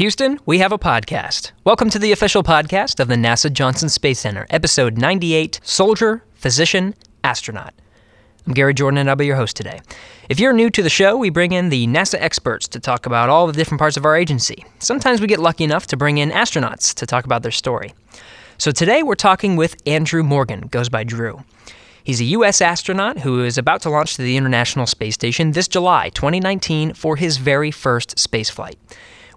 Houston, we have a podcast. Welcome to the official podcast of the NASA Johnson Space Center, episode 98 Soldier, Physician, Astronaut. I'm Gary Jordan, and I'll be your host today. If you're new to the show, we bring in the NASA experts to talk about all the different parts of our agency. Sometimes we get lucky enough to bring in astronauts to talk about their story. So today we're talking with Andrew Morgan, goes by Drew. He's a U.S. astronaut who is about to launch to the International Space Station this July 2019 for his very first spaceflight.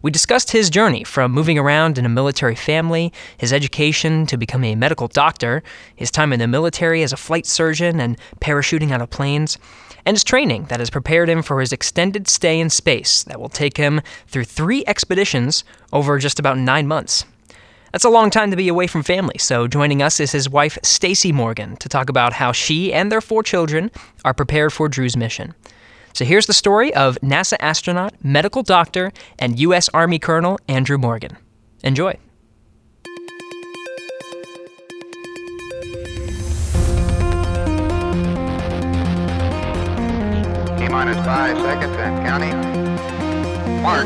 We discussed his journey from moving around in a military family, his education to become a medical doctor, his time in the military as a flight surgeon and parachuting out of planes, and his training that has prepared him for his extended stay in space that will take him through three expeditions over just about nine months. That's a long time to be away from family, so joining us is his wife, Stacey Morgan, to talk about how she and their four children are prepared for Drew's mission. So here's the story of NASA astronaut, medical doctor, and U.S. Army Colonel Andrew Morgan. Enjoy. T minus five seconds and counting. Mark.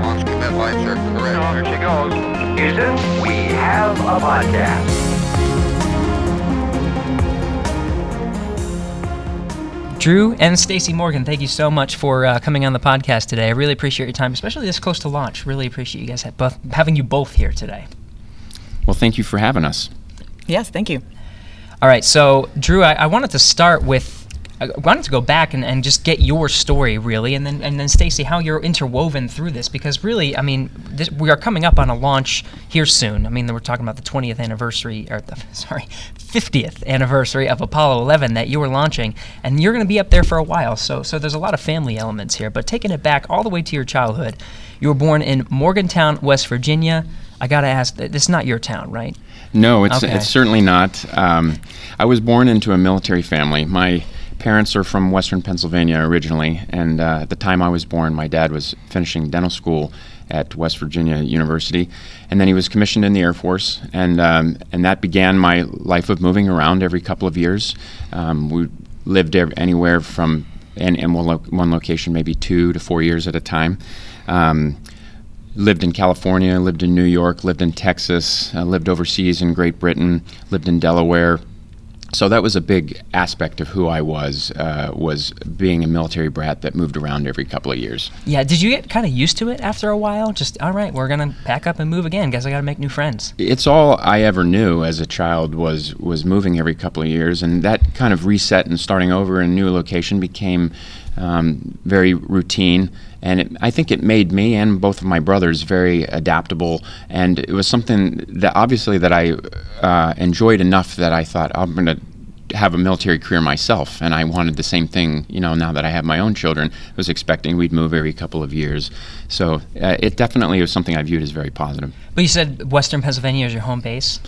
Launch commit lights are correct. Here she goes. Houston, we have a podcast. Drew and Stacey Morgan, thank you so much for uh, coming on the podcast today. I really appreciate your time, especially this close to launch. Really appreciate you guys have both, having you both here today. Well, thank you for having us. Yes, thank you. All right, so Drew, I, I wanted to start with I wanted to go back and, and just get your story really, and then and then Stacey, how you're interwoven through this because really, I mean, this, we are coming up on a launch here soon. I mean, we're talking about the 20th anniversary, or the, sorry, 50th anniversary of Apollo 11 that you were launching, and you're going to be up there for a while. So so there's a lot of family elements here. But taking it back all the way to your childhood, you were born in Morgantown, West Virginia. I got to ask, this is not your town, right? No, it's Okay. it's certainly not. Um, I was born into a military family. My parents are from Western Pennsylvania originally, and uh, at the time I was born, my dad was finishing dental school at West Virginia University, and then he was commissioned in the Air Force, and um, and that began my life of moving around every couple of years. Um, we lived anywhere from in, in one, lo- one location, maybe two to four years at a time. Um, lived in California, lived in New York, lived in Texas, uh, lived overseas in Great Britain, lived in Delaware. So that was a big aspect of who I was, uh, was being a military brat that moved around every couple of years. Yeah. Did you get kind of used to it after a while? Just all right, we're gonna pack up and move again. Guess I got to make new friends. It's all I ever knew as a child was was moving every couple of years, and that kind of reset and starting over in a new location became um, very routine. And it, I think it made me and both of my brothers very adaptable, and it was something that obviously that I uh, enjoyed enough that I thought I'm going to have a military career myself, and I wanted the same thing. You know, now that I have my own children, I was expecting we'd move every couple of years. So uh, it definitely was something I viewed as very positive. But you said Western Pennsylvania is your home base.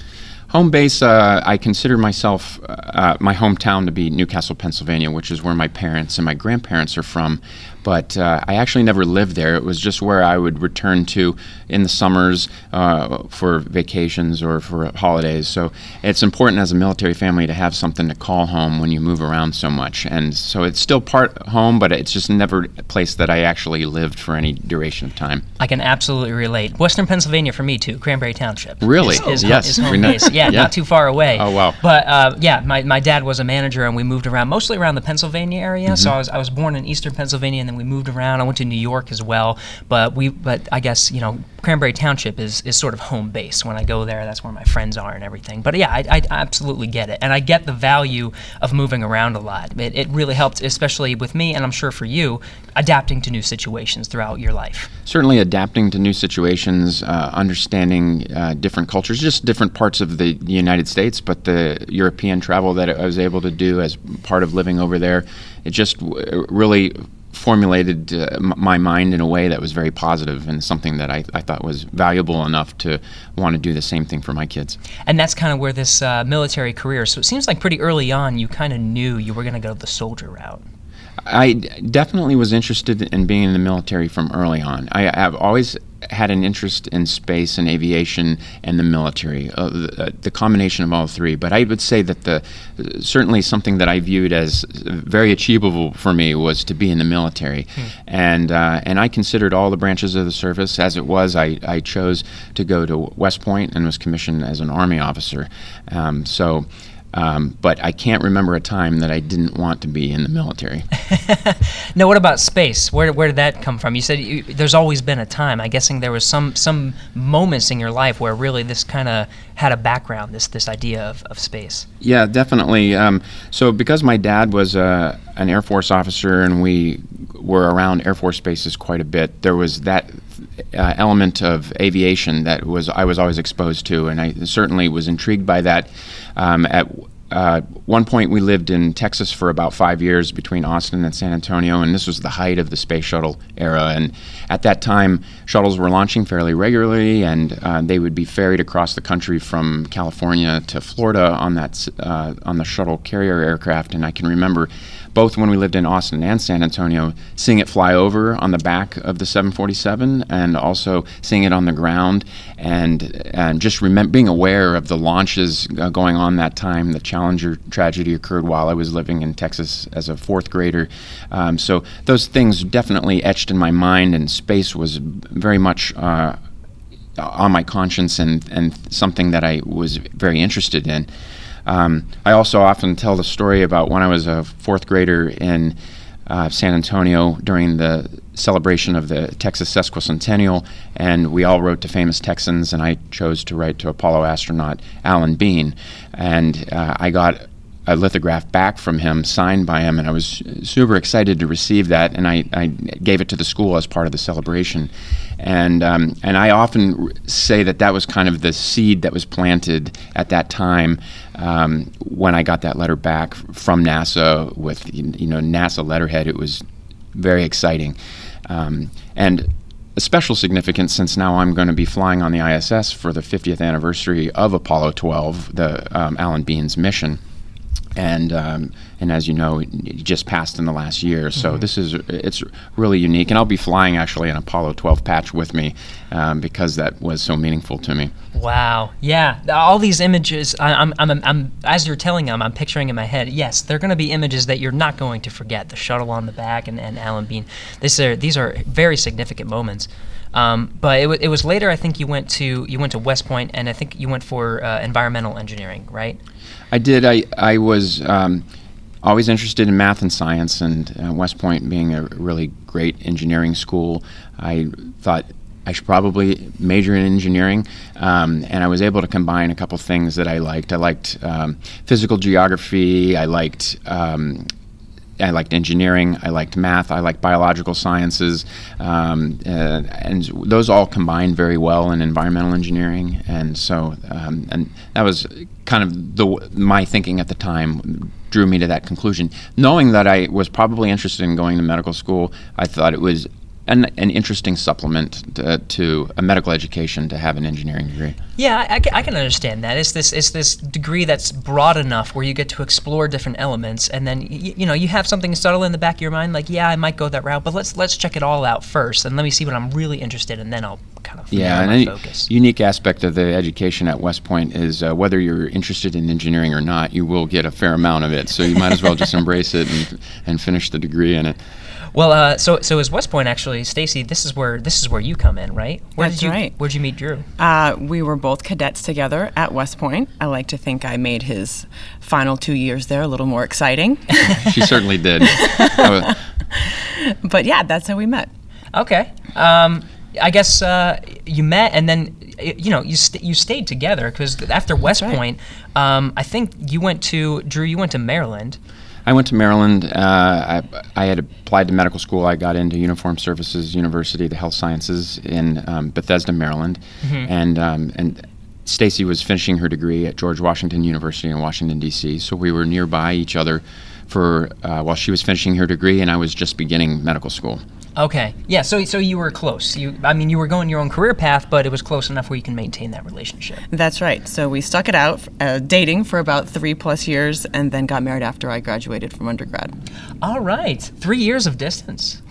Home base, uh, I consider myself, uh, my hometown to be New Castle, Pennsylvania, which is where my parents and my grandparents are from. But uh, I actually never lived there. It was just where I would return to in the summers uh, for vacations or for holidays. So it's important as a military family to have something to call home when you move around so much. And so it's still part home, but it's just never a place that I actually lived for any duration of time. I can absolutely relate. Western Pennsylvania for me too. Cranberry Township. Really? Is, is, Yes. is home base. Yeah, Yeah. not too far away. Oh, wow. But uh, yeah, my, my dad was a manager, and we moved around mostly around the Pennsylvania area. Mm-hmm. So I was I was born in Eastern Pennsylvania, and then we moved around. I went to New York as well. But we but I guess you know Cranberry Township is is sort of home base. When I go there, that's where my friends are and everything. But yeah, I, I absolutely get it, and I get the value of moving around a lot. It, it really helped, especially with me, and I'm sure for you, adapting to new situations throughout your life. certainly adapting to new situations, uh, understanding uh, different cultures, just different parts of the, the United States, but the European travel that I was able to do as part of living over there, it just w- really formulated uh, my mind in a way that was very positive and something that I, I thought was valuable enough to want to do the same thing for my kids. And that's kind of where this uh, military career. So it seems like pretty early on, you kind of knew you were going to go the soldier route. I definitely was interested in being in the military from early on. I have always had an interest in space and aviation and the military, uh, the, uh, the combination of all three. But I would say that the certainly something that I viewed as very achievable for me was to be in the military, and uh, and I considered all the branches of the service. As it was, I, I chose to go to West Point and was commissioned as an Army officer. Um, so. Um, but I can't remember a time that I didn't want to be in the military. Now, what about space? Where, where did that come from? You said you, there's always been a time. I'm guessing there was some some moments in your life where really this kind of had a background. This this idea of, of space. Yeah, definitely. Um, so, because my dad was uh, an Air Force officer and we were around Air Force bases quite a bit, there was that uh, element of aviation that was I was always exposed to, and I certainly was intrigued by that. Um, at uh, one point, we lived in Texas for about five years between Austin and San Antonio, and this was the height of the space shuttle era. And at that time, shuttles were launching fairly regularly, and uh, they would be ferried across the country from California to Florida on that uh, on the shuttle carrier aircraft. And I can remember both when we lived in Austin and San Antonio, seeing it fly over on the back of the 747, and also seeing it on the ground, and and just remem- being aware of the launches uh, going on that time. The Challenger tragedy occurred while I was living in Texas as a fourth grader, um, so those things definitely etched in my mind, and space was very much. Uh, on my conscience and, and something that I was very interested in. Um, I also often tell the story about when I was a fourth grader in uh, San Antonio during the celebration of the Texas sesquicentennial, and we all wrote to famous Texans, and I chose to write to Apollo astronaut Alan Bean, and uh, I got a lithograph back from him, signed by him, and I was super excited to receive that. And I, I gave it to the school as part of the celebration. And um, and I often say that that was kind of the seed that was planted at that time um, when I got that letter back from NASA with you know NASA letterhead. It was very exciting, um, and a special significance since now I'm going to be flying on the ISS for the 50th anniversary of Apollo 12, the um, Alan Bean's mission and um, and as you know, it it just passed in the last year. So this is it's really unique, and I'll be flying actually an Apollo 12 patch with me um, because that was so meaningful to me. Wow. Yeah. All these images, I, I'm, I'm, I'm, as you're telling them, I'm picturing in my head. Yes, they're going to be images that you're not going to forget. The shuttle on the back and, and Alan Bean. These are these are very significant moments. Um, but it, w- it was later. I think you went to you went to West Point, and I think you went for uh, environmental engineering, right? I did. I I was um, always interested in math and science, and uh, West Point being a really great engineering school, I thought I should probably major in engineering, um, and I was able to combine a couple things that I liked. I liked um, physical geography. I liked um, I liked engineering, I liked math, I liked biological sciences, um, uh, and those all combined very well in environmental engineering. And so, um, and that was kind of the my thinking at the time drew me to that conclusion. Knowing that I was probably interested in going to medical school, I thought it was an, an interesting supplement to, to a medical education to have an engineering degree. Yeah, I, I can understand that. It's this it's this degree that's broad enough where you get to explore different elements, and then y- you know you have something subtle in the back of your mind, like yeah, I might go that route, but let's let's check it all out first, and let me see what I'm really interested in, and then I'll kind of Yeah, and a unique aspect of the education at West Point is uh, whether you're interested in engineering or not, you will get a fair amount of it. So you might as well just embrace it and, and finish the degree in it. Well, uh, so so is West Point actually, Stacey? This is where this is where you come in, right? Where That's did you, right. Where'd you meet Drew? Uh, we were both cadets together at West Point. I like to think I made his final two years there a little more exciting. She certainly did. But yeah, that's how we met. Okay. Um, I guess uh, you met, and then you know you st- you stayed together because after West right. Point, um, I think you went to Drew. You went to Maryland. I went to Maryland. Uh, I, I had applied to medical school. I got into Uniform Services University, the Health Sciences in um, Bethesda, Maryland, and um, and Stacey was finishing her degree at George Washington University in Washington D.C. So we were nearby each other for uh, while she was finishing her degree and I was just beginning medical school. Okay. Yeah. So so you were close. You I mean you were going your own career path, but it was close enough where you can maintain that relationship. That's right. So we stuck it out, uh, dating for about three plus years, and then got married after I graduated from undergrad. All right. Three years of distance.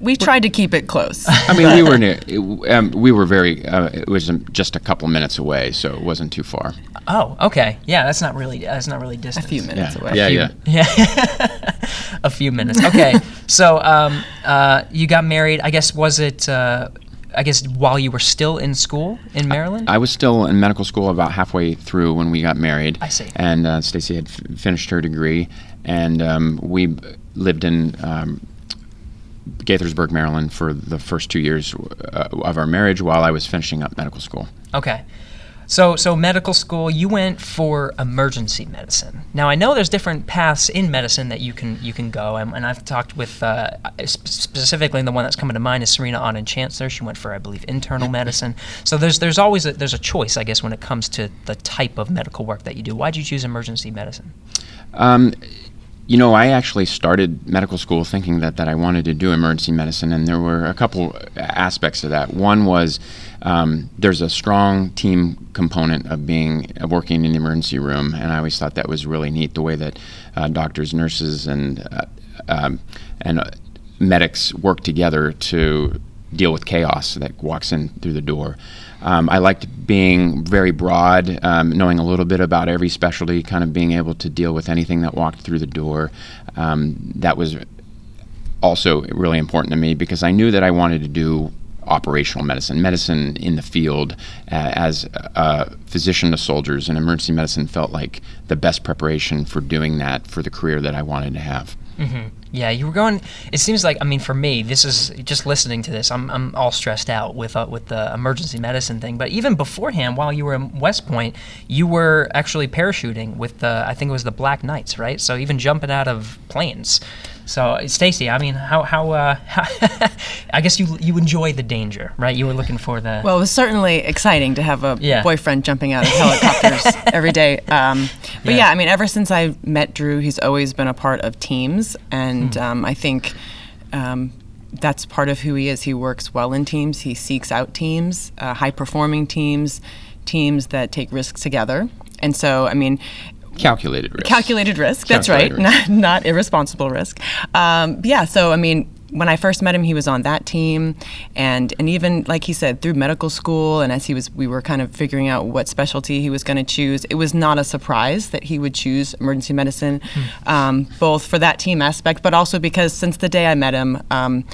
We tried to keep it close. I mean, we were near, it, um, we were very. Uh, it was um, just a couple minutes away, so it wasn't too far. Oh, okay. Yeah, that's not really that's not really distant. a few minutes Yeah, away. yeah, few- yeah. Yeah. a few minutes. Okay. so um, uh, you got married. I guess was it? Uh, I guess while you were still in school in Maryland. I was still in medical school about halfway through when we got married. I see. And uh, Stacey had f- finished her degree, and um, we lived in um, Gaithersburg, Maryland, for the first two years uh, of our marriage while I was finishing up medical school. Okay. So, so medical school, you went for emergency medicine. Now, I know there's different paths in medicine that you can you can go, and, and I've talked with uh, specifically the one that's coming to mind is Serena Auñón-Chancellor. She went for, I believe, internal medicine. So there's there's always a, there's a choice, I guess, when it comes to the type of medical work that you do. Why'd you choose emergency medicine? Um, you know, I actually started medical school thinking that, that I wanted to do emergency medicine, and there were a couple aspects of that. One was um, there's a strong team component of being of working in the emergency room, and I always thought that was really neat the way that uh, doctors, nurses, and uh, um, and uh, medics work together to deal with chaos that walks in through the door. Um, I liked being very broad, um, knowing a little bit about every specialty, kind of being able to deal with anything that walked through the door. Um, that was also really important to me because I knew that I wanted to do operational medicine, medicine in the field uh, as a physician to soldiers, and emergency medicine felt like the best preparation for doing that for the career that I wanted to have. Yeah, you were going. It seems like I mean, for me, this is just listening to this. I'm, I'm all stressed out with uh, with the emergency medicine thing. But even beforehand, while you were in West Point, you were actually parachuting with the I think it was the Black Knights, right? So even jumping out of planes. So Stacey, I mean, how how, uh, how I guess you you enjoy the danger, right? You were looking for the Well, it was certainly exciting to have a Yeah. boyfriend jumping out of helicopters every day. Um, but Yeah. yeah. I mean, ever since I met Drew, he's always been a part of teams, and Hmm. um, I think um, that's part of who he is. He works well in teams. He seeks out teams, uh, high performing teams, teams that take risks together. And so, I mean, Calculated risk. Calculated risk. That's right. Calculated Not, not irresponsible risk. Um, yeah. So I mean, when I first met him, he was on that team, and and even like he said, through medical school, and as he was, we were kind of figuring out what specialty he was going to choose. It was not a surprise that he would choose emergency medicine, um, both for that team aspect, but also because since the day I met him. Um,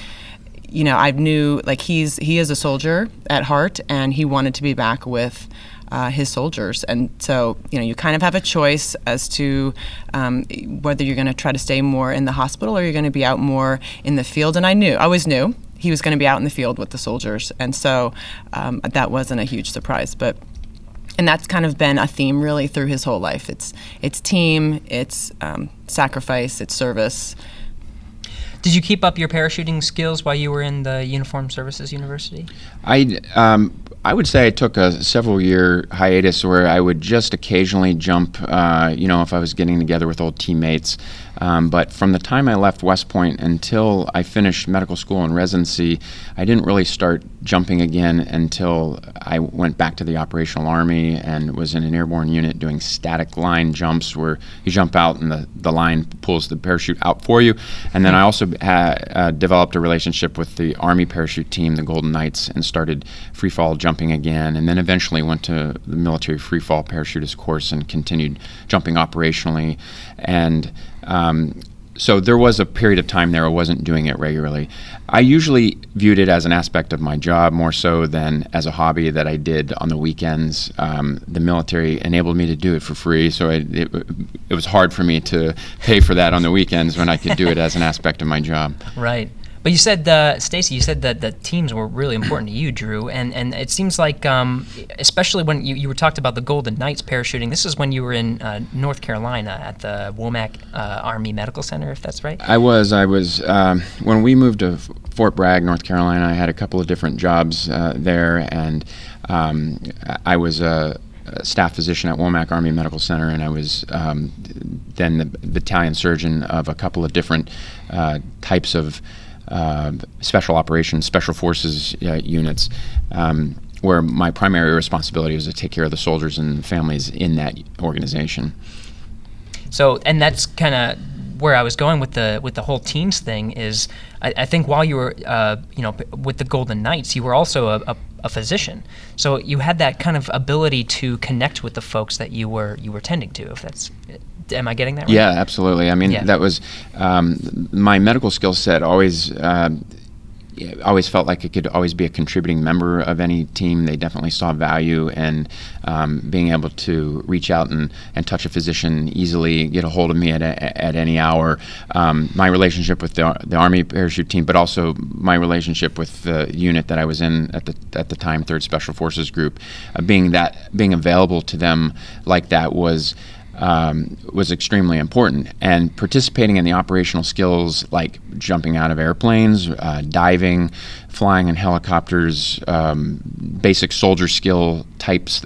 you know, I knew like he's he is a soldier at heart, and he wanted to be back with uh, his soldiers. And so, you know, you kind of have a choice as to um, whether you're going to try to stay more in the hospital or you're going to be out more in the field. And I knew, I always knew he was going to be out in the field with the soldiers, and so um, that wasn't a huge surprise, but. And that's kind of been a theme really through his whole life. It's it's team, it's um, sacrifice, it's service, Did you keep up your parachuting skills while you were in the Uniformed Services University? I um, I would say I took a several year hiatus where I would just occasionally jump. Uh, you know, if I was getting together with old teammates. Um, but from the time I left West Point until I finished medical school and residency, I didn't really start jumping again until I went back to the operational army and was in an airborne unit doing static line jumps where you jump out and the, the line pulls the parachute out for you. And then I also ha- uh, developed a relationship with the Army parachute team, the Golden Knights, and started free fall jumping again. And then eventually went to the military free fall parachutist course and continued jumping operationally. And um, so there was a period of time there I wasn't doing it regularly. I usually viewed it as an aspect of my job more so than as a hobby that I did on the weekends. Um, the military enabled me to do it for free, so it, it, it was hard for me to pay for that on the weekends when I could do it as an aspect of my job. Right. But you said, uh, Stacey, you said that the teams were really important to you, Drew, and and it seems like, um, especially when you, you were talked about the Golden Knights parachuting. This is when you were in uh, North Carolina at the Womack uh, Army Medical Center, if that's right. I was. I was. Um, when we moved to Fort Bragg, North Carolina, I had a couple of different jobs uh, there, and um, I was a staff physician at Womack Army Medical Center, and I was um, then the battalion surgeon of a couple of different uh, types of uh, special operations, special forces uh, units. Um, where my primary responsibility was to take care of the soldiers and families in that organization. So, and that's kind of where I was going with the with the whole teams thing is I, I think while you were uh, you know with the Golden Knights you were also a, a, a, physician so you had that kind of ability to connect with the folks that you were you were tending to if that's am I getting that right? Yeah, absolutely. I mean yeah. that was um, my medical skill set always. Uh, always felt like it could always be a contributing member of any team. They definitely saw value in um, being able to reach out and, and touch a physician easily, get a hold of me at, a, at any hour. Um, my relationship with the, the Army parachute team, but also my relationship with the unit that I was in at the at the time, Third Special Forces Group, uh, being that being available to them like that was um, was extremely important. And participating in the operational skills like jumping out of airplanes, uh, diving, flying in helicopters, um, basic soldier skill types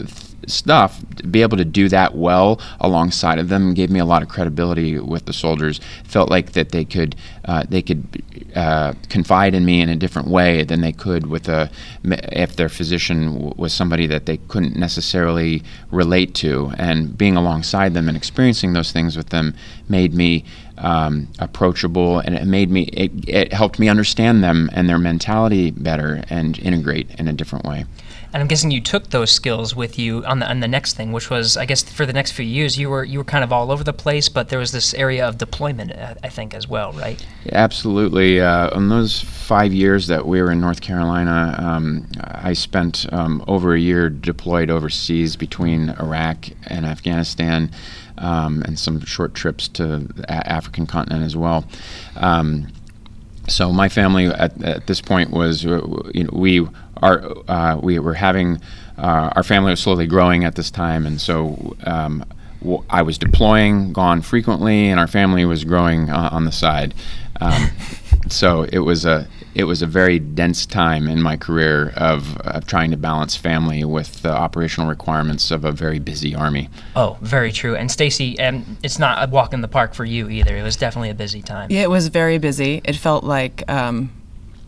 stuff, to be able to do that well alongside of them gave me a lot of credibility with the soldiers. Felt like that they could uh, they could uh, confide in me in a different way than they could with a if their physician w- was somebody that they couldn't necessarily relate to. And being alongside them and experiencing those things with them made me um, approachable, and it made me it, it helped me understand them and their mentality better and integrate in a different way. And I'm guessing you took those skills with you on the on the next thing, which was I guess for the next few years you were you were kind of all over the place, but there was this area of deployment, uh, I think, as well, right? Absolutely. Uh, in those five years that we were in North Carolina, um, I spent um, over a year deployed overseas between Iraq and Afghanistan. Um, and some short trips to the African continent as well. Um, so my family at, at, this point was, uh, you know, we our uh, we were having uh, our family was slowly growing at this time, and so um, w- I was deploying, gone frequently, and our family was growing uh, on the side. Um, so it was a it was a very dense time in my career of, of trying to balance family with the operational requirements of a very busy army. Oh, very true. And Stacey, um, it's not a walk in the park for you either. It was definitely a busy time. Yeah, it was very busy. It felt like um,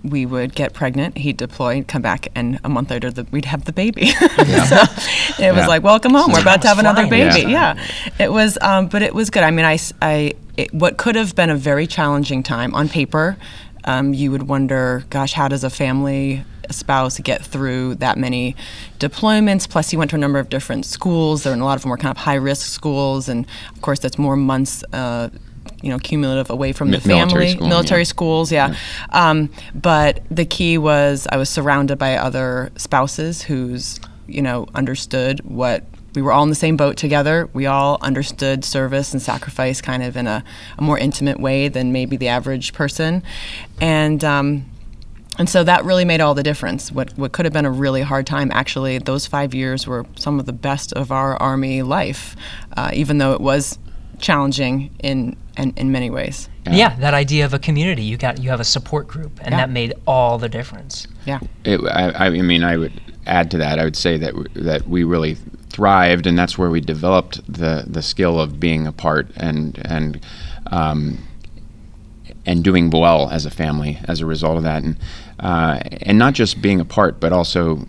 we would get pregnant, he'd deploy, come back, and a month later the, we'd have the baby. Yeah. so it yeah. was like, welcome home. We're about to have another baby. Yeah. yeah. it was, um, but it was good. I mean, I, I it, what could have been a very challenging time on paper. Um, you would wonder, gosh, how does a family, a spouse, get through that many deployments? Plus, you went to a number of different schools. There, and a lot of them were kind of high risk schools, and of course, that's more months. Uh, you know cumulative away from the family military, school, military yeah. schools yeah, yeah. Um, but the key was i was surrounded by other spouses who's you know understood what we were all in the same boat together we all understood service and sacrifice kind of in a, a more intimate way than maybe the average person and um, and so that really made all the difference. What what could have been a really hard time, actually, those five years were some of the best of our army life, uh, even though it was challenging in in, in many ways. Yeah. yeah. that idea of a community. You got you have a support group, and yeah. that made all the difference. Yeah. It, I, I mean, I would add to that. I would say that w- that we really thrived, and that's where we developed the the skill of being a part and and. Um, and doing well as a family as a result of that, and uh, and not just being a part, but also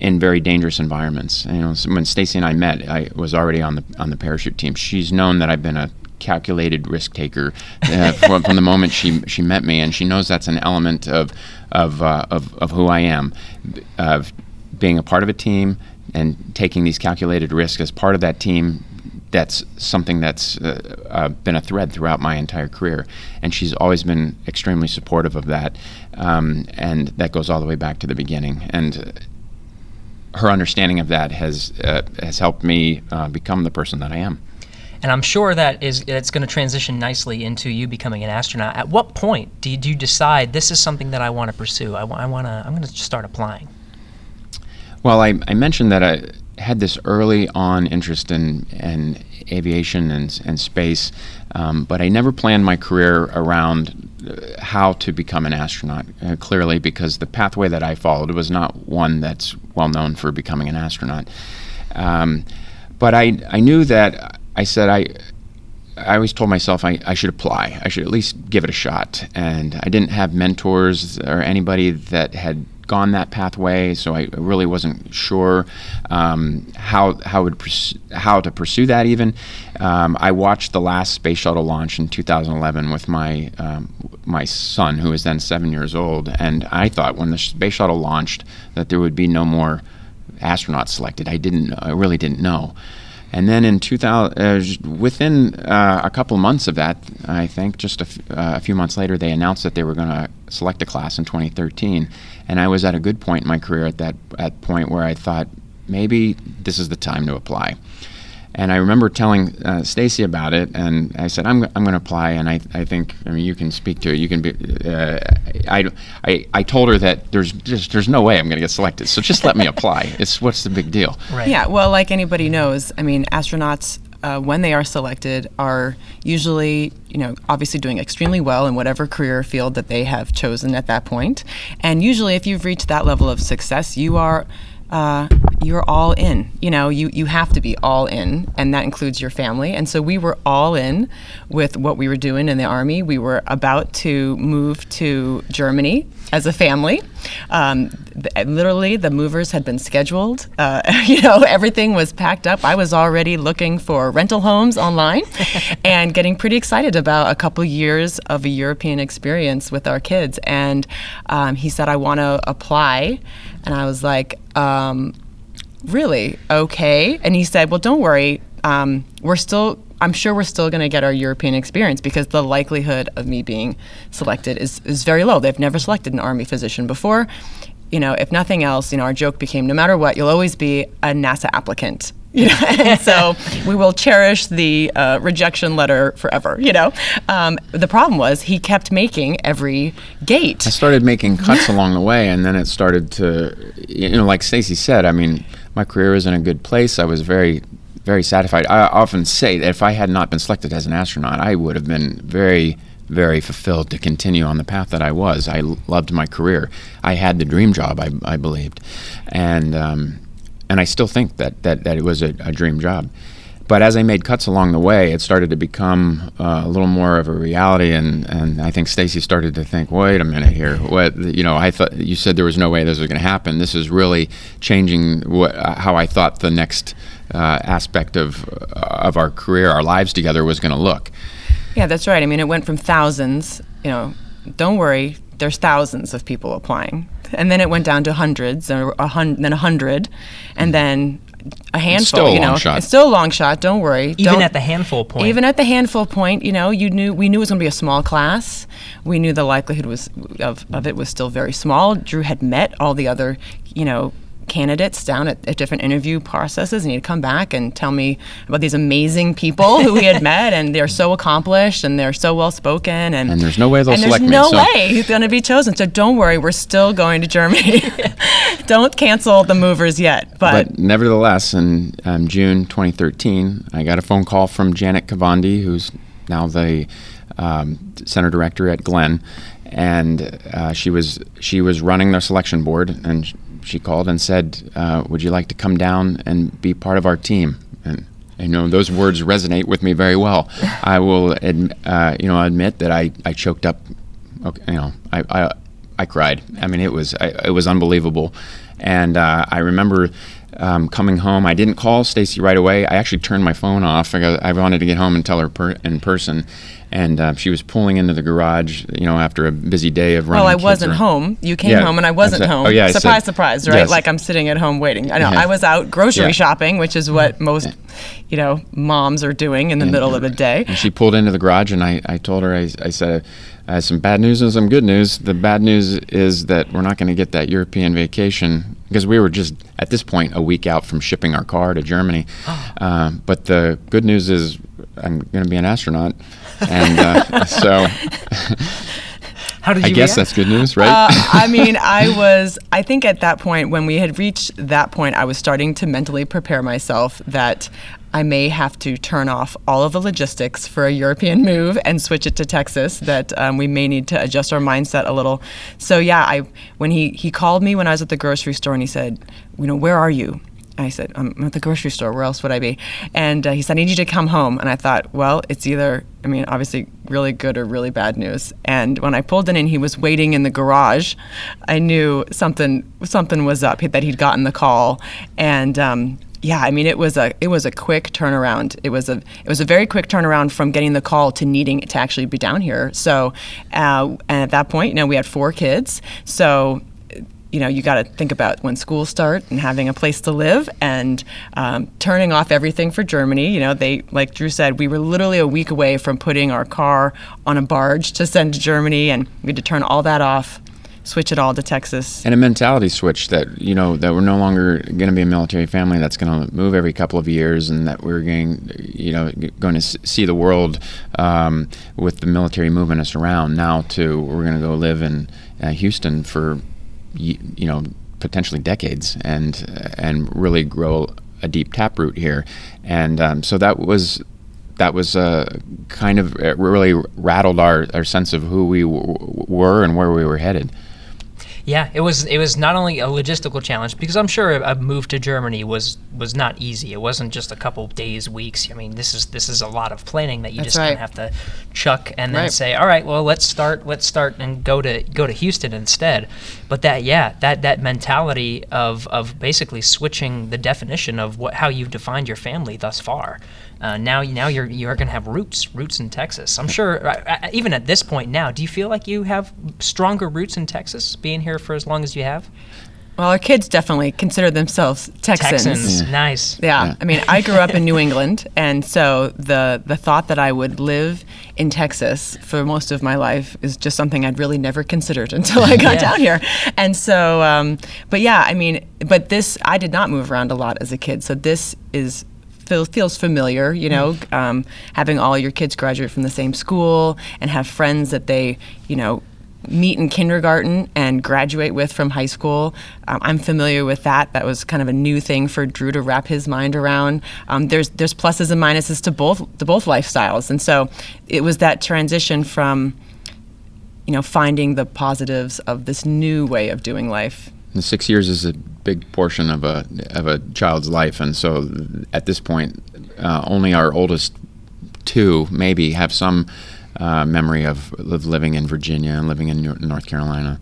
in very dangerous environments. You know, when Stacey and I met, I was already on the on the parachute team. She's known that I've been a calculated risk taker uh, from, from, the moment she she met me, and she knows that's an element of of uh, of, of who I am, of being a part of a team and taking these calculated risks as part of that team. That's something that's uh, uh been a thread throughout my entire career, and she's always been extremely supportive of that, um, and that goes all the way back to the beginning. And her understanding of that has uh, has helped me uh, become the person that I am. And I'm sure that is it's going to transition nicely into you becoming an astronaut. At what point did you decide this is something that I want to pursue? I, w- I want to. I'm going to start applying. Well, I, I mentioned that I had this early on interest in, in aviation and, and space, um, but I never planned my career around uh, how to become an astronaut, uh, clearly, because the pathway that I followed was not one that's well known for becoming an astronaut. Um, but I, I knew that I said I, I always told myself I, I should apply. I should at least give it a shot. And I didn't have mentors or anybody that had gone that pathway, so I really wasn't sure um, how how would pers- how to pursue that. Even um, I watched the last space shuttle launch in 2011 with my um, my son, who was then seven years old, and I thought when the space shuttle launched that there would be no more astronauts selected. I didn't. I really didn't know. And then in 2000, uh, within uh, a couple months of that, I think just a, f- uh, a few months later, they announced that they were going to select a class in 2013. And I was at a good point in my career at that at point where I thought maybe this is the time to apply. And I remember telling uh, Stacey about it, and I said, "I'm, I'm going to apply." And I, I think, I mean, you can speak to it. You can be. Uh, I, I, I told her that there's just there's no way I'm going to get selected. So just let me apply. It's what's the big deal? Right. Yeah, well, like anybody knows, I mean, astronauts, uh, when they are selected, are usually, you know, obviously doing extremely well in whatever career field that they have chosen at that point. And usually, if you've reached that level of success, you are. Uh, you're all in. You know, you, you have to be all in, and that includes your family. And so we were all in with what we were doing in the Army. We were about to move to Germany as a family. Um, th- literally, the movers had been scheduled. Uh, you know, everything was packed up. I was already looking for rental homes online and getting pretty excited about a couple years of a European experience with our kids. And um, he said, I want to apply. And I was like, um, really? Okay. And he said, well, don't worry. Um, we're still, I'm sure we're still going to get our European experience because the likelihood of me being selected is, is very low. They've never selected an Army physician before. You know, if nothing else, you know, our joke became no matter what, you'll always be a NASA applicant. You know, and so we will cherish the uh, rejection letter forever. You know, um, the problem was he kept making every gate. I started making cuts along the way, and then it started to, you know, like Stacey said. I mean, my career was in a good place. I was very, very satisfied. I often say that if I had not been selected as an astronaut, I would have been very, very fulfilled to continue on the path that I was. I l- loved my career. I had the dream job. I, I believed, and um, and I still think that that, that it was a, a dream job. But as I made cuts along the way, it started to become uh, a little more of a reality, and, and I think Stacey started to think, wait a minute here, what you know? I thought you said there was no way this was going to happen. This is really changing what, uh, how I thought the next uh, aspect of of our career, our lives together, was going to look. Yeah, that's right. I mean, it went from thousands, you know, don't worry, there's thousands of people applying. And then it went down to hundreds, or a hun- then a hundred, and then a handful. still a you know, long shot. it's still a long shot. Don't worry. Even Don't- at the handful point. Even at the handful point, you know, you knew we knew it was going to be a small class. We knew the likelihood was of, of it was still very small. Drew had met all the other, you know, candidates down at, at different interview processes, and he'd come back and tell me about these amazing people who he had met, and they're so accomplished and they're so well spoken, and And there's no way they'll and select there's no so- way he's going to be chosen. So don't worry, we're still going to Germany. don't cancel the movers yet, But nevertheless, in um, June 2013, I got a phone call from Janet Kavandi, who's now the um, center director at Glenn, and uh, she was she was running their selection board, and sh- she called and said, uh, "Would you like to come down and be part of our team?" And you know those words resonate with me very well. I will, uh, you know, admit that I, I choked up. Okay, you know, I, I I cried. I mean, it was I, it was unbelievable, and uh, I remember um, coming home. I didn't call Stacey right away. I actually turned my phone off. I, got, I wanted to get home and tell her per, in person, and uh, she was pulling into the garage. You know, after a busy day of running. Well, I wasn't around. home. You came Yeah, home and I I wasn't said- home. oh, yeah, I said- surprise, surprise, right? yes. Like I'm sitting at home waiting. I know. Yeah. I was out grocery Yeah. shopping, which is what most, you know, moms are doing in the middle of the day. And she pulled into the garage, and I, I told her, I, I said, I have some bad news and some good news. The bad news is that we're not going to get that European vacation because we were just, at this point, a week out from shipping our car to Germany. Uh, but the good news is I'm going to be an astronaut. And uh, so How did I you guess react? that's good news, right? Uh, I mean, I was, I think at that point, when we had reached that point, I was starting to mentally prepare myself that I may have to turn off all of the logistics for a European move and switch it to Texas, that um, we may need to adjust our mindset a little. So, yeah, I, when he, he called me when I was at the grocery store and he said, you know, where are you? I said, I'm at the grocery store. Where else would I be? And uh, he said, I need you to come home. And I thought, well, it's either, I mean, obviously really good or really bad news. And when I pulled in and he was waiting in the garage, I knew something something was up. That he'd gotten the call, and um, yeah, I mean, it was a it was a quick turnaround. It was a it was a very quick turnaround from getting the call to needing to actually be down here. So, uh, and at that point, you know, we had four kids. So you know, you got to think about when schools start and having a place to live and um, turning off everything for Germany. You know, they, like Drew said, we were literally a week away from putting our car on a barge to send to Germany, and we had to turn all that off switch it all to Texas. And a mentality switch that you know that we're no longer going to be a military family that's going to move every couple of years, and that we're going, you know, going to see the world um, with the military moving us around. Now, to we're going to go live in uh, Houston for you know potentially decades and and really grow a deep taproot here. And um, so that was that was uh, kind of really rattled our, our sense of who we w- were and where we were headed yeah, it was it was not only a logistical challenge because I'm sure a move to Germany was was not easy. It wasn't just a couple days, weeks. I mean, this is this is a lot of planning that you That's just right. have to chuck and then Right. say, all right, well, let's start let's start and go to go to Houston instead. But that yeah, that that mentality of of basically switching the definition of what how you've defined your family thus far. Uh, now, now you're you're going to have roots, roots in Texas. I'm sure. uh, uh, Even at this point now, do you feel like you have stronger roots in Texas, being here for as long as you have? Well, our kids definitely consider themselves Texans. Texans, nice. Yeah. Yeah. I mean, I grew up in New England, and so the the thought that I would live in Texas for most of my life is just something I'd really never considered until I got Yeah. down here. And so, um, but yeah, I mean, but this I did not move around a lot as a kid, so this is. Feels, feels familiar, you know, um, having all your kids graduate from the same school and have friends that they, you know, meet in kindergarten and graduate with from high school. Um, I'm familiar with that. That was kind of a new thing for Drew to wrap his mind around. Um, there's there's pluses and minuses to both to both lifestyles, and so it was that transition from, you know, finding the positives of this new way of doing life. The six years is a big portion of a of a child's life, and so at this point, uh, only our oldest two maybe have some uh, memory of, of living in Virginia and living in Nor- North Carolina.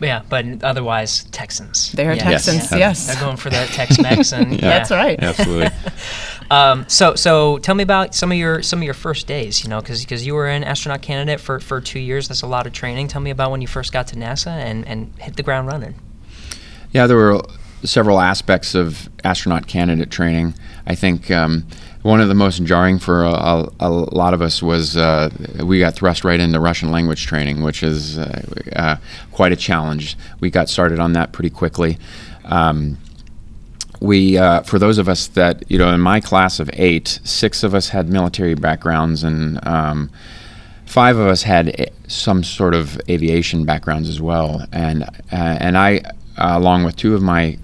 Yeah, but otherwise Texans. They are Yeah. Texans, Yeah. yes. They're going for the Tex-Mex, and yeah. That's right. Absolutely. Um, so, so tell me about some of your some of your first days. You know, because you were an astronaut candidate for, for two years. That's a lot of training. Tell me about when you first got to NASA and, and hit the ground running. Yeah, there were several aspects of astronaut candidate training. I think um, one of the most jarring for a, a, a lot of us was uh, we got thrust right into Russian language training, which is uh, uh, quite a challenge. We got started on that pretty quickly. Um, we, uh, for those of us that, you know, in my class of eight, six of us had military backgrounds and um, five of us had some sort of aviation backgrounds as well. And, uh, and I, uh, along with two of my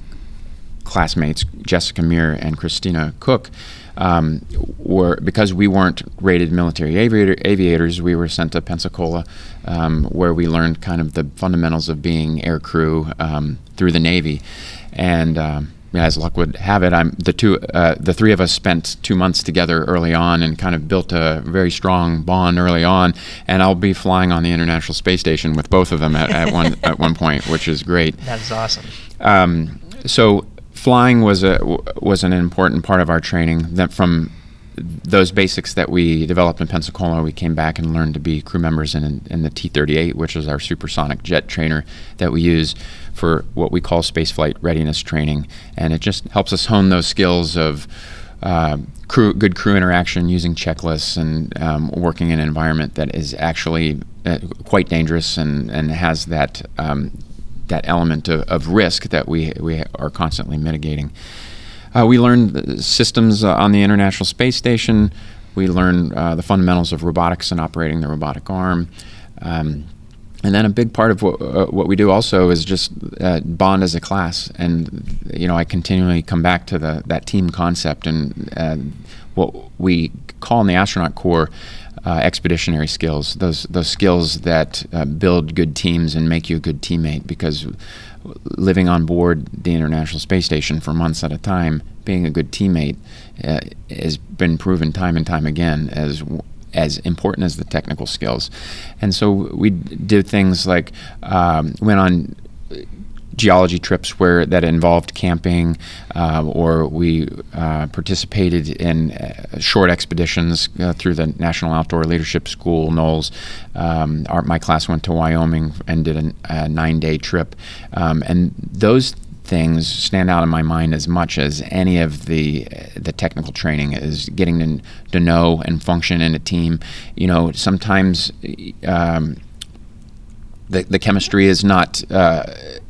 classmates, Jessica Meir and Christina Koch, um, were because we weren't rated military aviator, aviators, we were sent to Pensacola, um, where we learned kind of the fundamentals of being air crew um, through the Navy, and. As luck would have it, I'm the two, uh, the three of us spent two months together early on, and kind of built a very strong bond early on. And I'll be flying on the International Space Station with both of them at, at one at one point, which is great. That is awesome. Um, so flying was a was an important part of our training. That from those basics that we developed in Pensacola, we came back and learned to be crew members in, in the T-38, which is our supersonic jet trainer that we use for what we call spaceflight readiness training, and it just helps us hone those skills of uh, crew, good crew interaction, using checklists, and um, working in an environment that is actually uh, quite dangerous and, and has that um, that element of, of risk that we we are constantly mitigating. Uh, we learned systems uh, on the International Space Station. We learned uh, the fundamentals of robotics and operating the robotic arm. Um, and then a big part of what, uh, what we do also is just uh, bond as a class. And, you know, I continually come back to the, that team concept and uh, what we call in the astronaut corps uh, expeditionary skills, those those skills that build good teams and make you a good teammate. Because living on board the International Space Station for months at a time, being a good teammate, uh, has been proven time and time again as as important as the technical skills. And so we did things like um, went on geology trips where that involved camping, uh, or we uh, participated in uh, short expeditions uh, through the National Outdoor Leadership School, NOLS. Um, our, my class went to Wyoming and did a, a nine-day trip, um, and those things stand out in my mind as much as any of the the technical training is getting to, to know and function in a team. You know, sometimes um, the, the chemistry is not uh,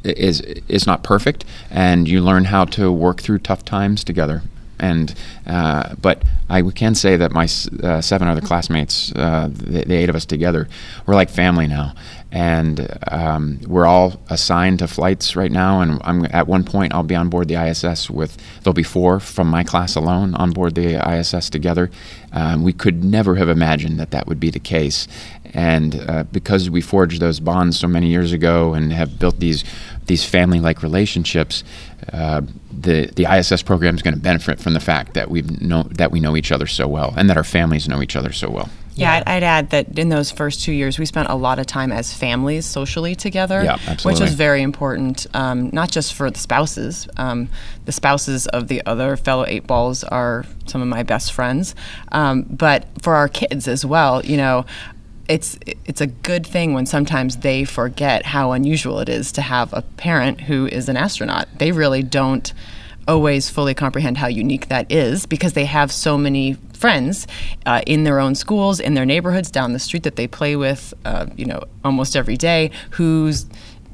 is is not perfect, and you learn how to work through tough times together. And uh, but I can say that my uh, seven other classmates, uh, the, the, eight of us together, we're like family now, and um, we're all assigned to flights right now. And I'm at one point I'll be on board the ISS with there'll be four from my class alone on board the ISS together. Um, we could never have imagined that that would be the case, and uh, because we forged those bonds so many years ago and have built these these family-like relationships, uh, the the ISS program is going to benefit from the fact that we know that we know each other so well and that our families know each other so well. Yeah, I'd, I'd, add that in those first two years, we spent a lot of time as families socially together, yeah, which was very important, um, not just for the spouses. Um, the spouses of the other fellow eight balls are some of my best friends, um, but for our kids as well. You know, it's it's a good thing when sometimes they forget how unusual it is to have a parent who is an astronaut. They really don't always fully comprehend how unique that is because they have so many friends uh, in their own schools, in their neighborhoods, down the street that they play with, uh, you know, almost every day, whose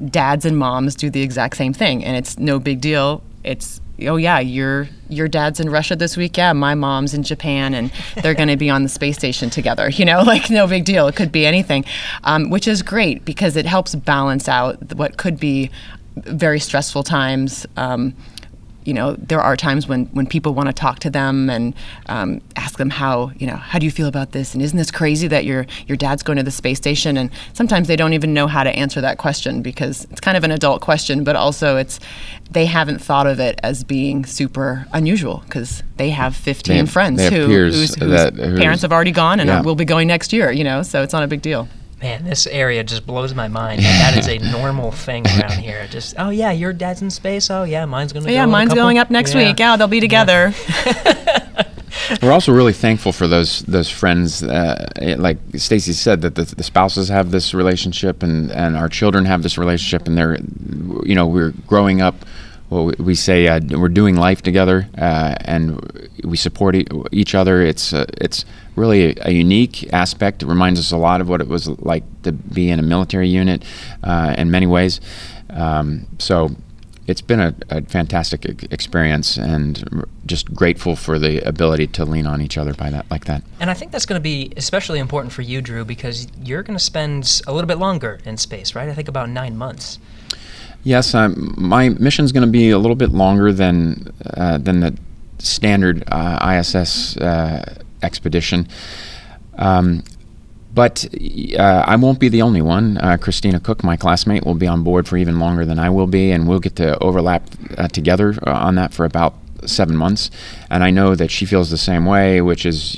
dads and moms do the exact same thing, and it's no big deal. It's oh yeah, your your dad's in Russia this week. Yeah, my mom's in Japan, and they're going to be on the space station together. You know, like no big deal. It could be anything, um, which is great because it helps balance out what could be very stressful times. Um, you know, there are times when, when people want to talk to them and um, ask them how, you know, how do you feel about this? And isn't this crazy that your your dad's going to the space station? And sometimes they don't even know how to answer that question because it's kind of an adult question, but also it's they haven't thought of it as being super unusual because they have 15 they, friends they who, whose, whose that, parents have already gone and yeah. will be going next year. You know, so it's not a big deal man, this area just blows my mind. that is a normal thing around here. Just, oh yeah, your dad's in space. Oh yeah, mine's gonna. Oh, yeah, go mine's going up next yeah. week. Yeah, they'll be together. Yeah. We're also really thankful for those those friends. Uh, like Stacey said, that the, the, spouses have this relationship, and and our children have this relationship, and they're, you know, we're growing up well, we say uh, we're doing life together uh, and we support e- each other. It's uh, it's really a, unique aspect. It reminds us a lot of what it was like to be in a military unit uh, in many ways. Um, so it's been a, a fantastic experience and just grateful for the ability to lean on each other by that like that. And I think that's going to be especially important for you, Drew, because you're going to spend a little bit longer in space, right? I think about nine months. Yes, um, my mission is going to be a little bit longer than uh, than the standard uh, ISS uh, expedition. Um, but uh, I won't be the only one. Uh, Christina Koch, my classmate, will be on board for even longer than I will be, and we'll get to overlap uh, together on that for about seven months, and I know that she feels the same way, which is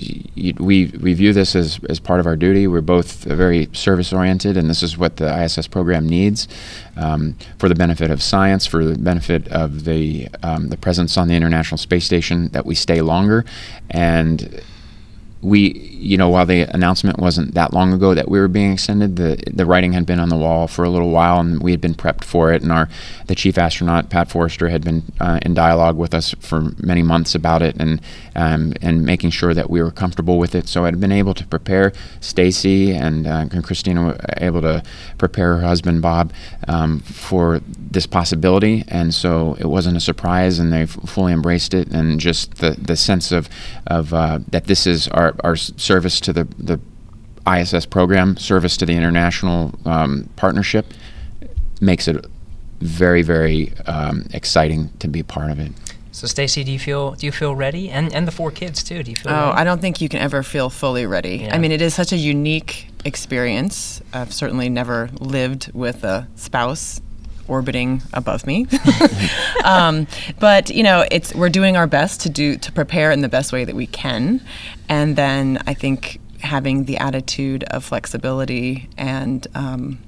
we we view this as, as part of our duty. We're both very service oriented, and this is what the ISS program needs um, for the benefit of science, for the benefit of the um, the presence on the International Space Station, that we stay longer, and we, you know, while the announcement wasn't that long ago that we were being extended, the the writing had been on the wall for a little while, and we had been prepped for it. And our the chief astronaut Pat Forrester had been uh, in dialogue with us for many months about it, and um, and making sure that we were comfortable with it. So I'd been able to prepare Stacey and, uh, and Christina were able to prepare her husband Bob um, for this possibility, and so it wasn't a surprise, and they fully embraced it, and just the the sense of of uh, that this is our our, service to the, the ISS program, service to the international um, partnership, makes it very, very um, exciting to be part of it. So Stacey, do you feel do you feel ready? And and the four kids too. Do you feel? Oh, ready? I don't think you can ever feel fully ready. Yeah. I mean, it is such a unique experience. I've certainly never lived with a spouse orbiting above me. um, but you know, it's we're doing our best to do to prepare in the best way that we can, and then I think having the attitude of flexibility and um,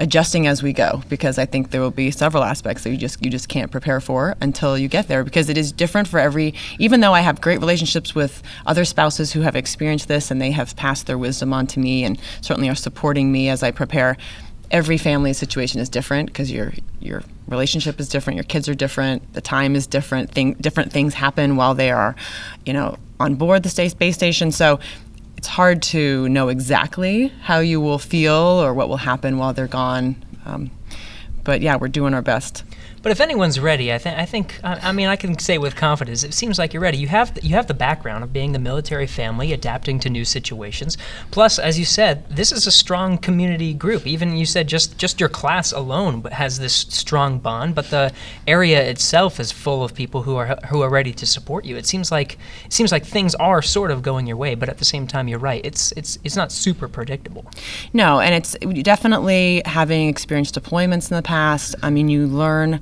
adjusting as we go because I think there will be several aspects that you just you just can't prepare for until you get there because it is different for every even though I have great relationships with other spouses who have experienced this and they have passed their wisdom on to me and certainly are supporting me as I prepare every family situation is different because your your relationship is different your kids are different the time is different thing different things happen while they are you know on board the space station so it's hard to know exactly how you will feel or what will happen while they're gone. Um, but yeah, we're doing our best. But if anyone's ready, I think I think I, I mean I can say with confidence, it seems like you're ready. You have the, you have the background of being the military family, adapting to new situations. Plus, as you said, this is a strong community group. Even you said just just your class alone has this strong bond, but the area itself is full of people who are who are ready to support you. It seems like it seems like things are sort of going your way, but at the same time, you're right. It's it's it's not super predictable. No, and it's definitely having experienced deployments in the past. I mean, you learn.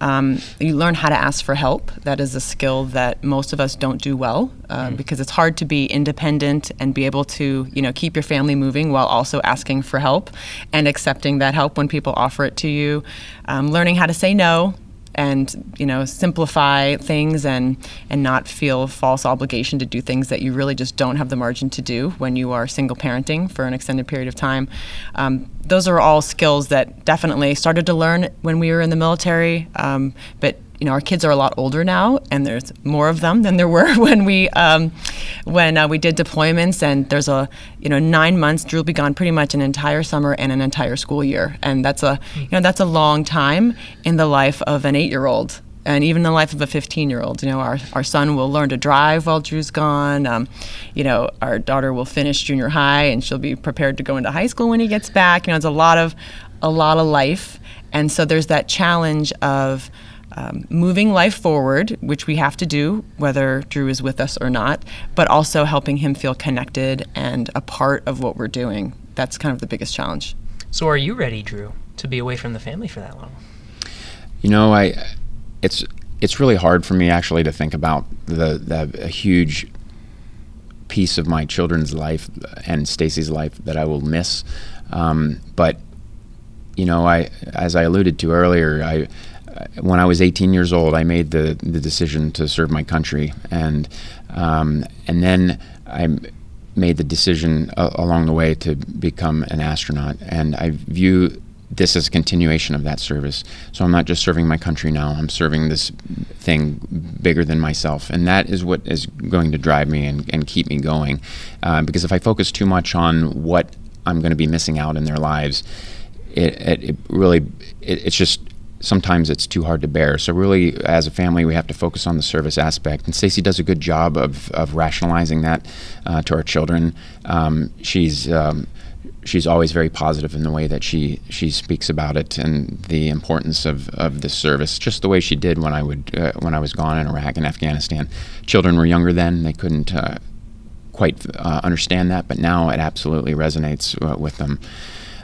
Um, you learn how to ask for help. That is a skill that most of us don't do well uh, because it's hard to be independent and be able to, you know, keep your family moving while also asking for help and accepting that help when people offer it to you. Um, learning how to say no and you know simplify things and and not feel false obligation to do things that you really just don't have the margin to do when you are single parenting for an extended period of time. Um, those are all skills that definitely started to learn when we were in the military, um, but you know our kids are a lot older now and there's more of them than there were when we um, when uh, we did deployments and there's a you know nine months drew will be gone pretty much an entire summer and an entire school year and that's a you know that's a long time in the life of an eight year old and even the life of a 15 year old. You know, our, our son will learn to drive while Drew's gone. Um, you know, our daughter will finish junior high and she'll be prepared to go into high school when he gets back. You know, it's a lot of a lot of life, and so there's that challenge of. Um, moving life forward, which we have to do, whether Drew is with us or not, but also helping him feel connected and a part of what we're doing. That's kind of the biggest challenge. So, are you ready, Drew, to be away from the family for that long? You know, I it's it's really hard for me actually to think about the, the a huge piece of my children's life and Stacey's life that I will miss. Um, but you know, I as I alluded to earlier, I when I was 18 years old, I made the the decision to serve my country, and um, and then I made the decision uh, along the way to become an astronaut, and I view this as a continuation of that service. So I'm not just serving my country now, I'm serving this thing bigger than myself. And that is what is going to drive me and, and keep me going. Uh, because if I focus too much on what I'm going to be missing out in their lives, it, it, it really, it, it's just, sometimes it's too hard to bear. So really, as a family, we have to focus on the service aspect. And Stacey does a good job of, of rationalizing that uh, to our children. Um, she's um, she's always very positive in the way that she she speaks about it and the importance of, of this service, just the way she did when I would uh, when I was gone in Iraq and Afghanistan. Children were younger then; they couldn't uh, quite uh, understand that, but now it absolutely resonates uh, with them.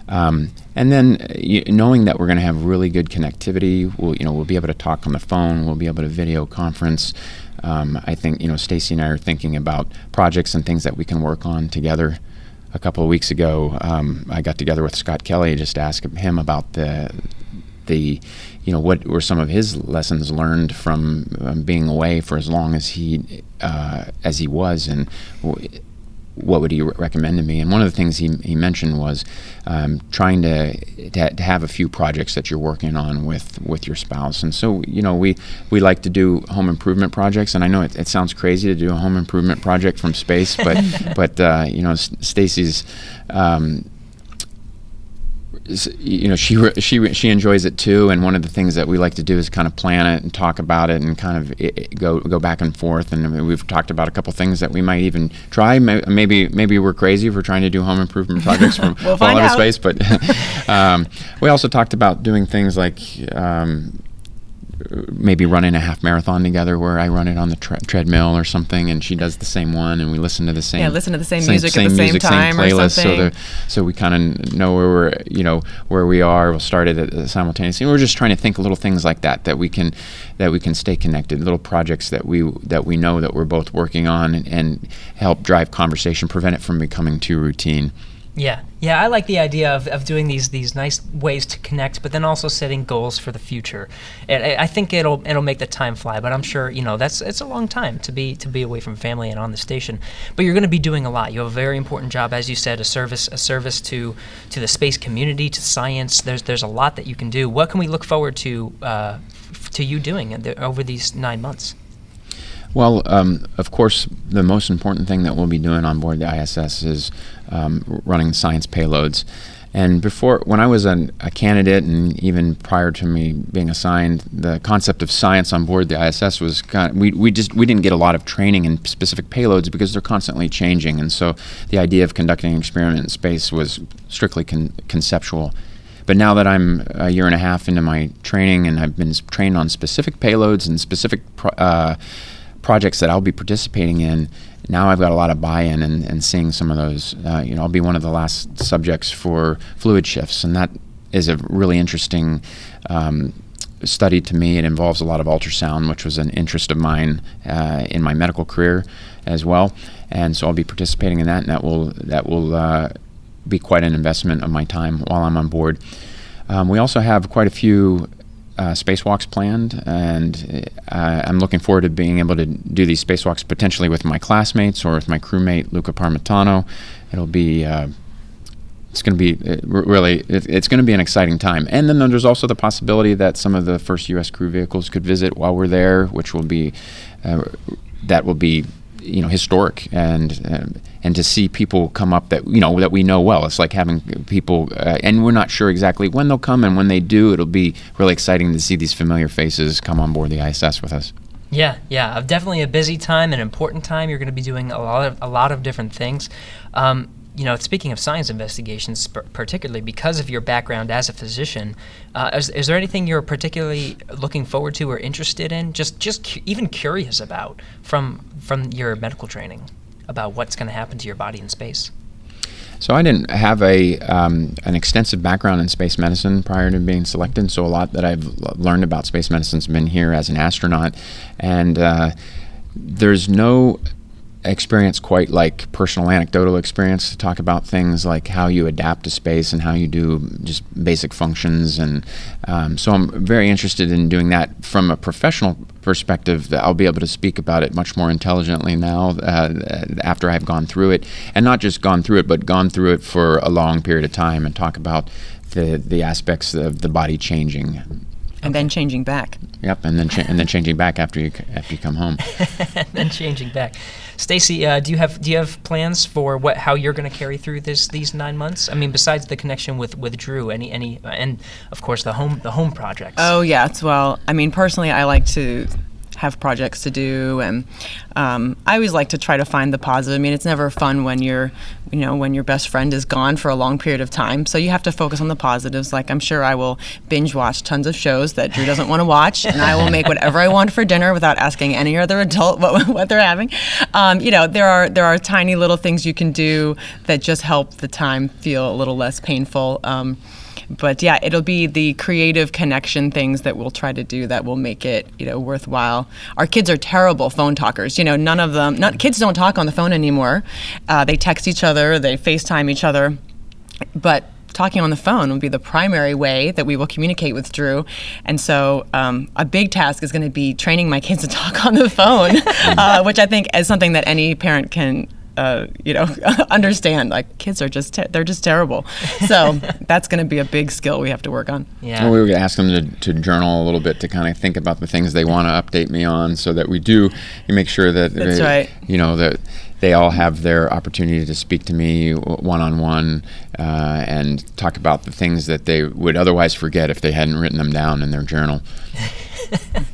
Um, and then you, knowing that we're going to have really good connectivity, we'll you know we'll be able to talk on the phone, we'll be able to video conference. Um, I think you know Stacey and I are thinking about projects and things that we can work on together a couple of weeks ago, um, I got together with Scott Kelly just to ask him about the the you know what were some of his lessons learned from um, being away for as long as he uh, as he was, and w- what would he re- recommend to me? And one of the things he, he mentioned was um, trying to, to to have a few projects that you're working on with with your spouse. And so you know we we like to do home improvement projects, and I know it, it sounds crazy to do a home improvement project from space, but but uh, you know Stacey's. Um, you know she she she enjoys it too and one of the things that we like to do is kind of plan it and talk about it and kind of i i go go back and forth and we've talked about a couple things that we might even try maybe maybe we're crazy if we're trying to do home improvement projects from We'll all over out. space but um, we also talked about doing things like um, maybe running a half marathon together where I run it on the tre- treadmill or something, and she does the same one, and we listen to the same Yeah, listen to the same music at the same music, time or playlist, so something. the so we kind of know where we're you know where we are. We'll start it at, uh, simultaneously. We're just trying to think little things like that that we can that we can stay connected. Little projects that we that we know that we're both working on and, and help drive conversation, prevent it from becoming too routine. Yeah, yeah, I like the idea of, of doing these these nice ways to connect, but then also setting goals for the future. I I think it'll it'll make the time fly. But I'm sure you know that's it's a long time to be to be away from family and on the station. But you're going to be doing a lot. You have a very important job, as you said, a service a service to to the space community, to science. There's there's a lot that you can do. What can we look forward to uh, to you doing over these nine months? Well, um, of course, the most important thing that we'll be doing on board the ISS is um, running science payloads. And before, when I was an, a candidate, and even prior to me being assigned, the concept of science on board the ISS was kind of, we, we just we didn't get a lot of training in specific payloads because they're constantly changing, and so the idea of conducting an experiment in space was strictly con- conceptual. But now that I'm a year and a half into my training and I've been trained on specific payloads and specific pro- uh, projects that I'll be participating in, now I've got a lot of buy-in and, and seeing some of those. Uh, you know, I'll be one of the last subjects for fluid shifts, and that is a really interesting um, study to me. It involves a lot of ultrasound, which was an interest of mine uh, in my medical career as well, and so I'll be participating in that, and that will that will uh, be quite an investment of my time while I'm on board. Um, we also have quite a few uh, spacewalks planned, and uh, I'm looking forward to being able to do these spacewalks potentially with my classmates or with my crewmate Luca Parmitano. It'll be uh, it's going to be uh, really it, it's going to be an exciting time. And then there's also the possibility that some of the first U.S. crew vehicles could visit while we're there, which will be uh, that will be you know historic and um, and to see people come up that you know that we know well it's like having people uh, and we're not sure exactly when they'll come and when they do it'll be really exciting to see these familiar faces come on board the ISS with us Yeah, yeah, uh, definitely a busy time, an important time. You're going to be doing a lot of a lot of different things. Um, you know, speaking of science investigations, particularly because of your background as a physician, uh, is, is there anything you're particularly looking forward to or interested in? Just, just cu- even curious about from from your medical training about what's going to happen to your body in space. So I didn't have a um, an extensive background in space medicine prior to being selected. So a lot that I've l- learned about space medicine's been here as an astronaut, and uh, there's no experience quite like personal anecdotal experience to talk about things like how you adapt to space and how you do just basic functions. And um, so i'm very interested in doing that from a professional perspective. That i'll be able to speak about it much more intelligently now uh, after i've gone through it. And not just gone through it but gone through it for a long period of time and talk about the, the aspects of the body changing and then changing back. Yep, and then cha- and then changing back after you c- after you come home. and then changing back. Stacey, uh, do you have do you have plans for what how you're going to carry through this these nine months? I mean, besides the connection with, with Drew, any any and of course the home the home projects. Oh yeah, it's well. I mean, personally, I like to have projects to do, and um, I always like to try to find the positive. I mean, it's never fun when you're, you know, when your best friend is gone for a long period of time. So you have to focus on the positives. Like I'm sure I will binge watch tons of shows that Drew doesn't want to watch, and I will make whatever I want for dinner without asking any other adult what, what they're having. Um, you know, there are there are tiny little things you can do that just help the time feel a little less painful. Um, but yeah, it'll be the creative connection things that we'll try to do that will make it, you know, worthwhile. Our kids are terrible phone talkers. You know, none of them. Not kids don't talk on the phone anymore. Uh, they text each other. They FaceTime each other. But talking on the phone will be the primary way that we will communicate with Drew. And so, um, a big task is going to be training my kids to talk on the phone, uh, which I think is something that any parent can. Uh, you know, understand like kids are just te- they're just terrible. So that's going to be a big skill we have to work on. yeah. Well, we were going to ask them to, to journal a little bit to kind of think about the things they want to update me on, so that we do you make sure that That's they- right. You know that they all have their opportunity to speak to me one on one and talk about the things that they would otherwise forget if they hadn't written them down in their journal.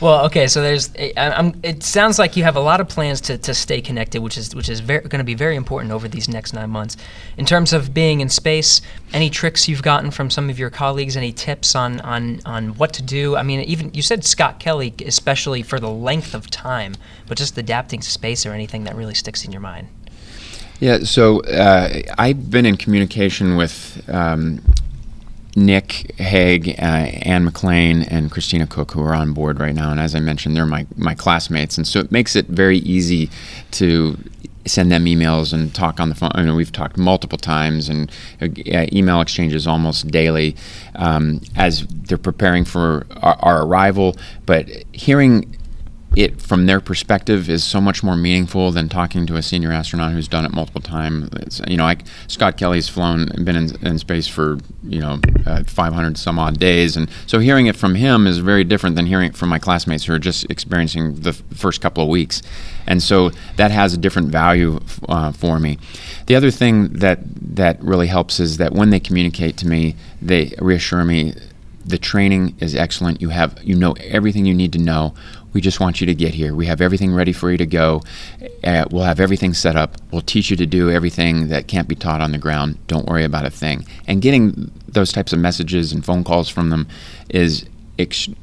Well, okay, so there's. I- I'm, it sounds like you have a lot of plans to, to stay connected, which is which is going to be very important over these next nine months. In terms of being in space, any tricks you've gotten from some of your colleagues? Any tips on on on what to do? I mean, even you said Scott Kelly, especially for the length of time, but just adapting to space or anything that really sticks in your mind. Yeah, so uh, I've been in communication with um, Nick Hague, uh, Anne McClain, and Christina Koch, who are on board right now. And as I mentioned, they're my, my classmates. And so it makes it very easy to send them emails and talk on the phone. I mean, we've talked multiple times and uh, email exchanges almost daily um, as they're preparing for our, our arrival. But hearing it from their perspective is so much more meaningful than talking to a senior astronaut who's done it multiple times. You know, I, Scott Kelly's flown been in, in space for you know uh, 500 some odd days, and so hearing it from him is very different than hearing it from my classmates who are just experiencing the f- first couple of weeks, and so that has a different value uh, for me. The other thing that that really helps is that when they communicate to me, they reassure me the training is excellent. You have you know everything you need to know. We just want you to get here. We have everything ready for you to go. Uh, we'll have everything set up. We'll teach you to do everything that can't be taught on the ground. Don't worry about a thing. And getting those types of messages and phone calls from them is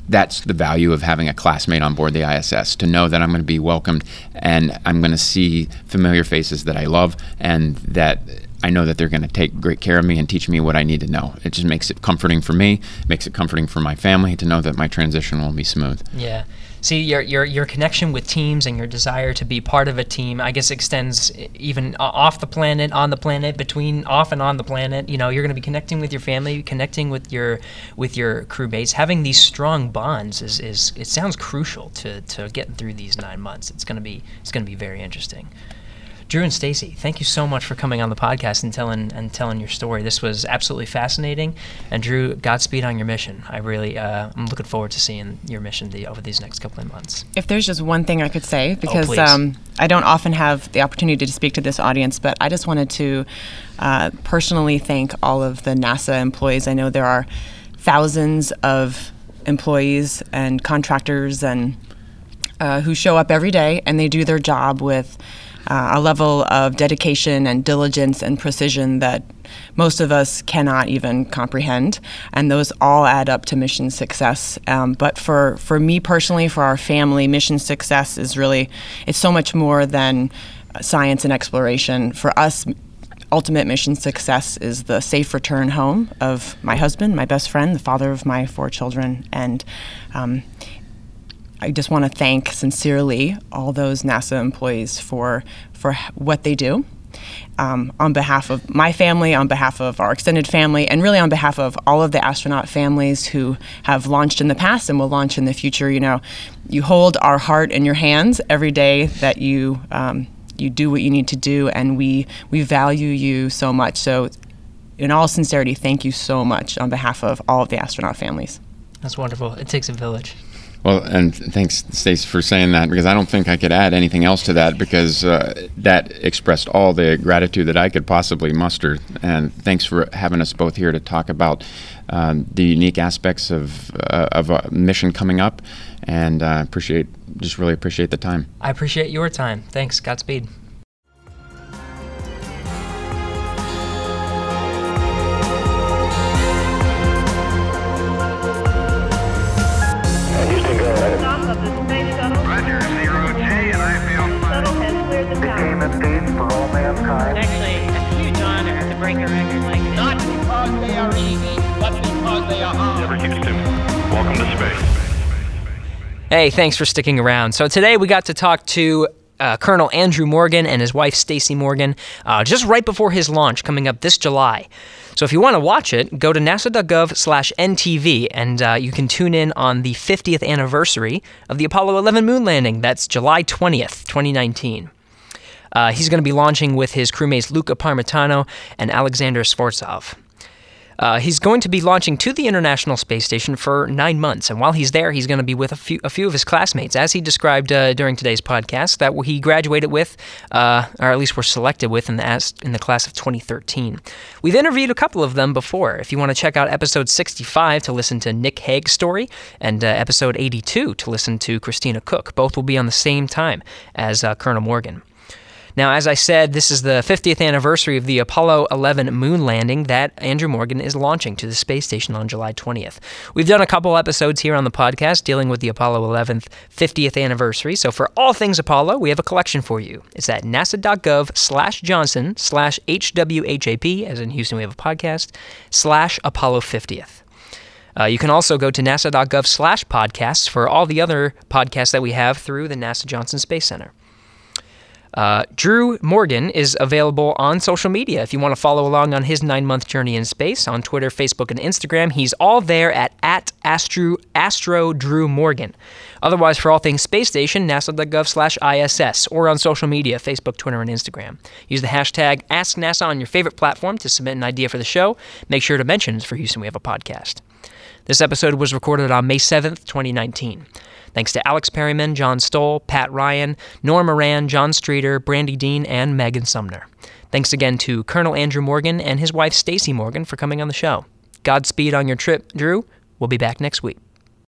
that's the value of having a classmate on board the ISS to know that I'm going to be welcomed and I'm going to see familiar faces that I love and that I know that they're going to take great care of me and teach me what I need to know. It just makes it comforting for me, makes it comforting for my family to know that my transition will be smooth. Yeah. See, your, your your connection with teams and your desire to be part of a team, I guess, extends even off the planet, on the planet, between off and on the planet. You know, you're going to be connecting with your family, connecting with your with your crew mates. Having these strong bonds is, is it sounds crucial to, to getting through these nine months. It's going to be it's going to be very interesting. Drew and Stacey, thank you so much for coming on the podcast and telling and telling your story. This was absolutely fascinating. And Drew, Godspeed on your mission. I really, uh, I'm looking forward to seeing your mission the, over these next couple of months. If there's just one thing I could say, because please. um, I don't often have the opportunity to speak to this audience, but I just wanted to uh, personally thank all of the NASA employees. I know there are thousands of employees and contractors and uh, who show up every day and they do their job with uh, a level of dedication and diligence and precision that most of us cannot even comprehend. And those all add up to mission success. Um, but for, for me personally, for our family, mission success is really, it's so much more than science and exploration. For us, ultimate mission success is the safe return home of my husband, my best friend, the father of my four children. And um, I just want to thank sincerely all those NASA employees for for what they do. Um, on behalf of my family, on behalf of our extended family, and really on behalf of all of the astronaut families who have launched in the past and will launch in the future, you know, you hold our heart in your hands every day that you um, you do what you need to do, and we we value you so much. So, in all sincerity, thank you so much on behalf of all of the astronaut families. That's wonderful. It takes a village. Well, and thanks, Stace, for saying that because I don't think I could add anything else to that because uh, that expressed all the gratitude that I could possibly muster. And thanks for having us both here to talk about um, the unique aspects of uh, of a mission coming up. And uh, appreciate, just really appreciate the time. I appreciate your time. Thanks. Godspeed. Hey, thanks for sticking around. So today we got to talk to uh, Colonel Andrew Morgan and his wife Stacey Morgan uh, just right before his launch coming up this July. So if you want to watch it, go to nasa.gov/ntv and uh, you can tune in on the 50th anniversary of the Apollo 11 moon landing. That's July 20th, 2019. Uh, he's going to be launching with his crewmates Luca Parmitano and Alexander Skvortsov. Uh, he's going to be launching to the International Space Station for nine months, and while he's there, he's going to be with a few, a few of his classmates, as he described uh, during today's podcast, that he graduated with, uh, or at least were selected with in the in the class of 2013. We've interviewed a couple of them before. If you want to check out episode 65 to listen to Nick Hague's story, and uh, episode 82 to listen to Christina Koch, both will be on the same time as uh, Colonel Morgan. Now, as I said, this is the 50th anniversary of the Apollo 11 moon landing that Andrew Morgan is launching to the space station on July 20th. We've done a couple episodes here on the podcast dealing with the Apollo 11th 50th anniversary, so for all things Apollo, we have a collection for you. It's at nasa.gov slash Johnson slash HWHAP, as in Houston we have a podcast, slash Apollo 50th. Uh, you can also go to nasa.gov slash podcasts for all the other podcasts that we have through the NASA Johnson Space Center. Uh, Drew Morgan is available on social media if you want to follow along on his nine month journey in space on Twitter, Facebook, and Instagram. He's all there at, at Astro, Astro Drew Morgan. Otherwise, for all things space station, nasa.gov slash ISS or on social media, Facebook, Twitter, and Instagram. Use the hashtag AskNASA on your favorite platform to submit an idea for the show. Make sure to mention for Houston We Have a Podcast. This episode was recorded on May 7th, 2019. Thanks to Alex Perryman, John Stoll, Pat Ryan, Norah Moran, John Streeter, Brandi Dean, and Megan Sumner. Thanks again to Colonel Andrew Morgan and his wife Stacey Morgan for coming on the show. Godspeed on your trip, Drew. We'll be back next week.